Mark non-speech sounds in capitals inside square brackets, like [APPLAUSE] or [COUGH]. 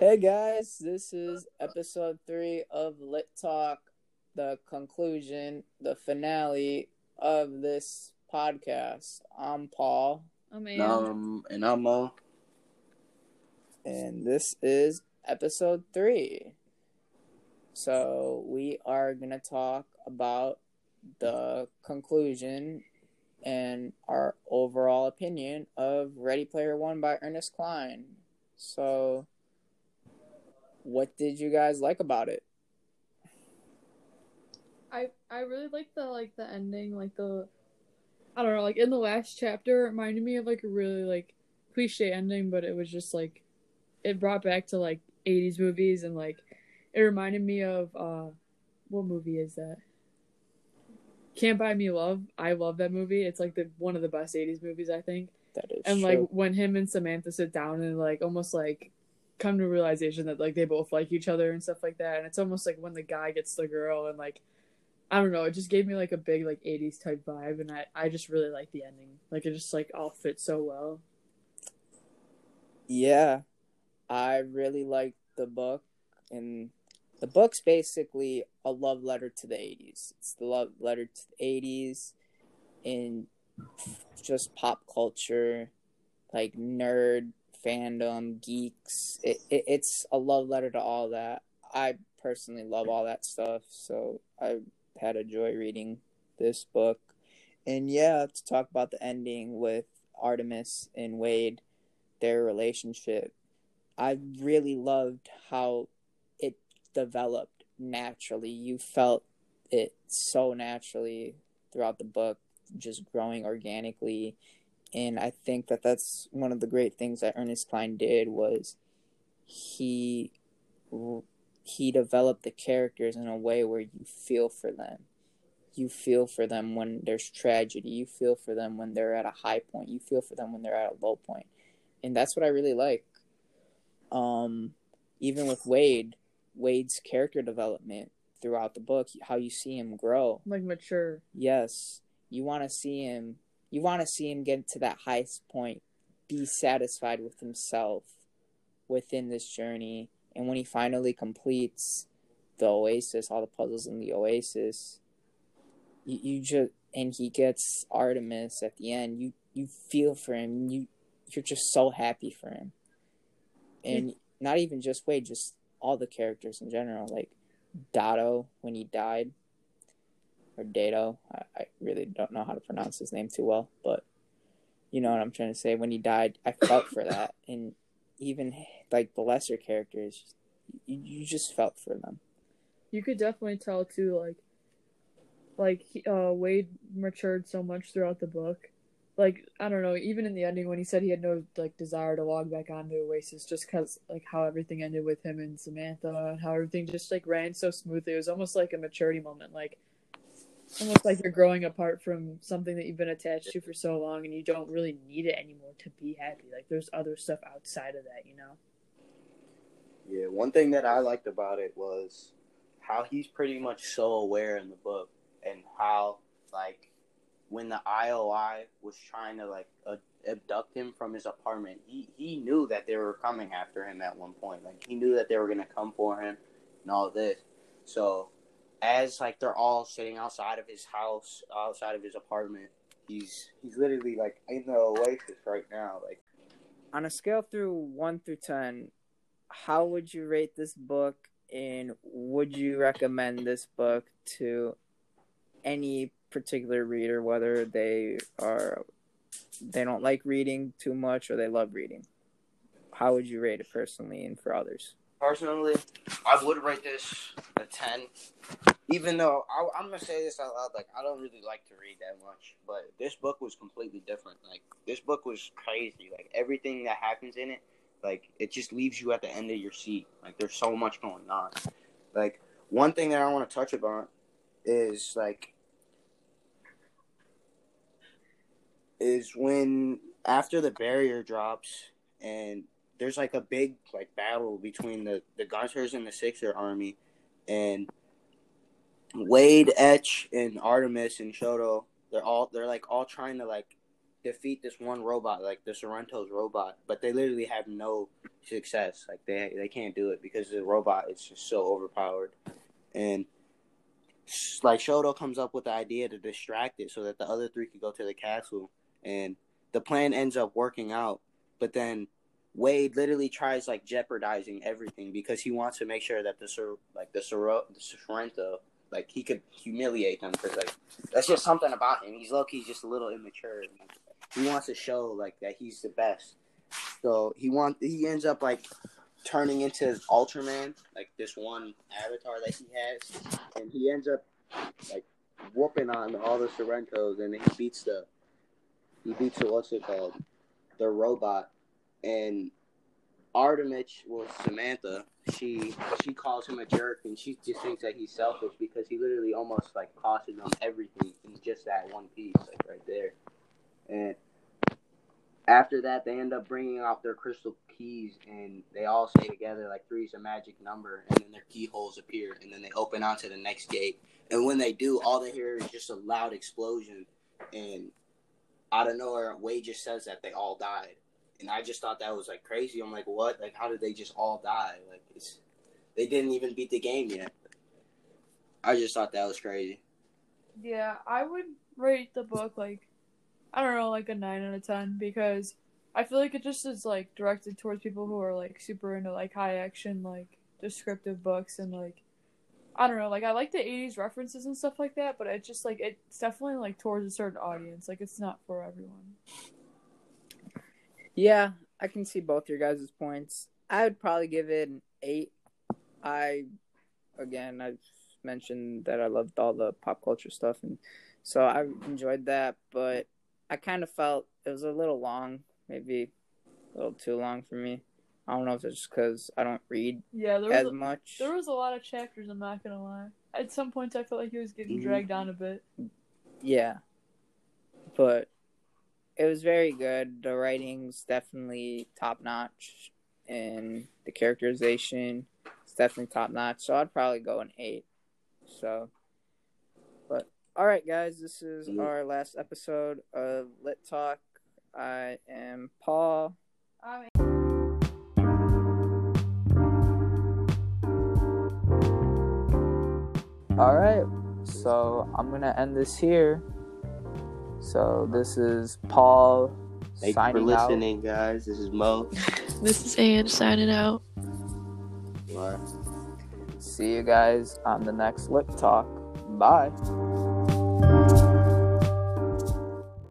Hey guys, this is episode three of Lit Talk, the conclusion, the finale of this podcast. I'm Paul, Oh man. Um, and I'm Mo. and this is episode three. So, we are going to talk about the conclusion and our overall opinion of Ready Player One by Ernest Cline. So, what did you guys like about it? I I really like the like the ending, like the I don't know, like in the last chapter it reminded me of like a really like cliche ending, but it was just like it brought back to like eighties movies and like it reminded me of uh what movie is that? Can't Buy Me Love. I love that movie. It's like the one of the best eighties movies I think. That is and true. like when him and Samantha sit down and like almost like come to realization that like they both like each other and stuff like that. And it's almost like when the guy gets the girl and like I don't know it just gave me like a big like 80s type vibe. And I I just really like the ending. Like it just like all fits so well. Yeah, I really liked the book, and the book's basically a love letter to the 80s. It's the love letter to the 80s and just pop culture, like nerd fandom, geeks. It, it, it's a love letter to all that. I personally love all that stuff, so I had a joy reading this book. And yeah, to talk about the ending with Artemis and Wade their relationship. I really loved how it developed naturally. You felt it so naturally throughout the book, just growing organically. And I think that that's one of the great things that Ernest Cline did was he he developed the characters in a way where you feel for them. You feel for them when there's tragedy. You feel for them when they're at a high point. You feel for them when they're at a low point and that's what I really like. Um, even with Wade, Wade's character development throughout the book, how you see him grow. like mature Yes, you want to see him. You want to see him get to that highest point, be satisfied with himself within this journey, and when he finally completes the Oasis, all the puzzles in the Oasis, you, you just and he gets Artemis at the end. You you feel for him. You you're just so happy for him. And not even just Wade, just all the characters in general. Like Dado when he died, or Dado. I, I really don't know how to pronounce his name too well, but you know what I'm trying to say. When he died, I felt for that. [LAUGHS] And even like the lesser characters, you, you just felt for them. you could definitely tell too like like uh Wade matured so much throughout the book like I don't know even in the ending when he said he had no like desire to log back onto Oasis just cuz like how everything ended with him and Samantha and how everything just like ran so smoothly it was almost like a maturity moment like almost like you're growing apart from something that you've been attached to for so long and you don't really need it anymore to be happy like there's other stuff outside of that you know Yeah, one thing that I liked about it was how he's pretty much so aware in the book and how, like, when the IOI was trying to, like, uh, abduct him from his apartment, he, he knew that they were coming after him at one point. Like, he knew that they were going to come for him and all this. So, as, like, they're all sitting outside of his house, outside of his apartment, he's he's literally, like, in the oasis right now. Like, On a scale through 1 through 10, how would you rate this book and would you recommend this book to any particular reader whether they are they don't like reading too much or they love reading how would you rate it personally and for others Personally, I would rate this a ten. Even though I, I'm gonna say this out loud, like I don't really like to read that much, but this book was completely different. Like this book was crazy. Like everything that happens in it, like it just leaves you at the end of your seat. Like there's so much going on. Like one thing that I want to touch upon is like is when after the barrier drops and there's like a big like battle between the the Gunters and the Sixer army, and Wade, Etch, and Artemis and Shoto. They're all they're like all trying to like defeat this one robot, like the Sorrento's robot, but they literally have no success. Like they they can't do it because the robot is just so overpowered, and like Shoto comes up with the idea to distract it so that the other three could go to the castle, and the plan ends up working out. But then Wade literally tries like jeopardizing everything because he wants to make sure that the like the Sor- the Sorrento like he could humiliate them because like that's just something about him. He's low key just a little immature. He wants to show like that he's the best. So he want he ends up like turning into Ultraman, like this one avatar that he has, and he ends up like whooping on all the Sorrentos, and he beats the he beats the what's it called the robot, and Artemis was Samantha. She she calls him a jerk, and she just thinks that he's selfish because he literally almost like costed them everything in just that one piece, like right there. And after that, they end up bringing out their crystal keys, and they all stay together. Like three is a magic number, and then their keyholes appear, and then they open onto the next gate. And when they do, all they hear is just a loud explosion, and out of nowhere, Wade just says that they all died and I just thought that was like crazy. I'm like, what? Like, how did they just all die? Like, it's they didn't even beat the game yet. I just thought that was crazy. Yeah, I would rate the book like I don't know, like a nine out of ten because I feel like it just is like directed towards people who are like super into like high action, like descriptive books and like I don't know, like I like the '80s references and stuff like that, but it's just like it's definitely like towards a certain audience. Like it's not for everyone. Yeah, I can see both your guys' points. I would probably give it an eight. I, again, I've mentioned that I loved all the pop culture stuff, and so I enjoyed that. But I kind of felt it was a little long, maybe a little too long for me. I don't know if it's just because I don't read Yeah, there as was a, much. there was a lot of chapters. I'm not gonna lie. At some points, I felt like he was getting Mhm. dragged on a bit. Yeah, but it was very good. The writing's definitely top notch, and the characterization is definitely top notch. So I'd probably go an eight. So, but all right, guys, this is Yeah. our last episode of Lit Talk. I am Paul. I All right, so I'm gonna end this here. So this is Paul Thank you for signing out. listening, guys. This is Mo. [LAUGHS] This is Anne signing out. Bye. See you guys on the next Lit Talk. Bye.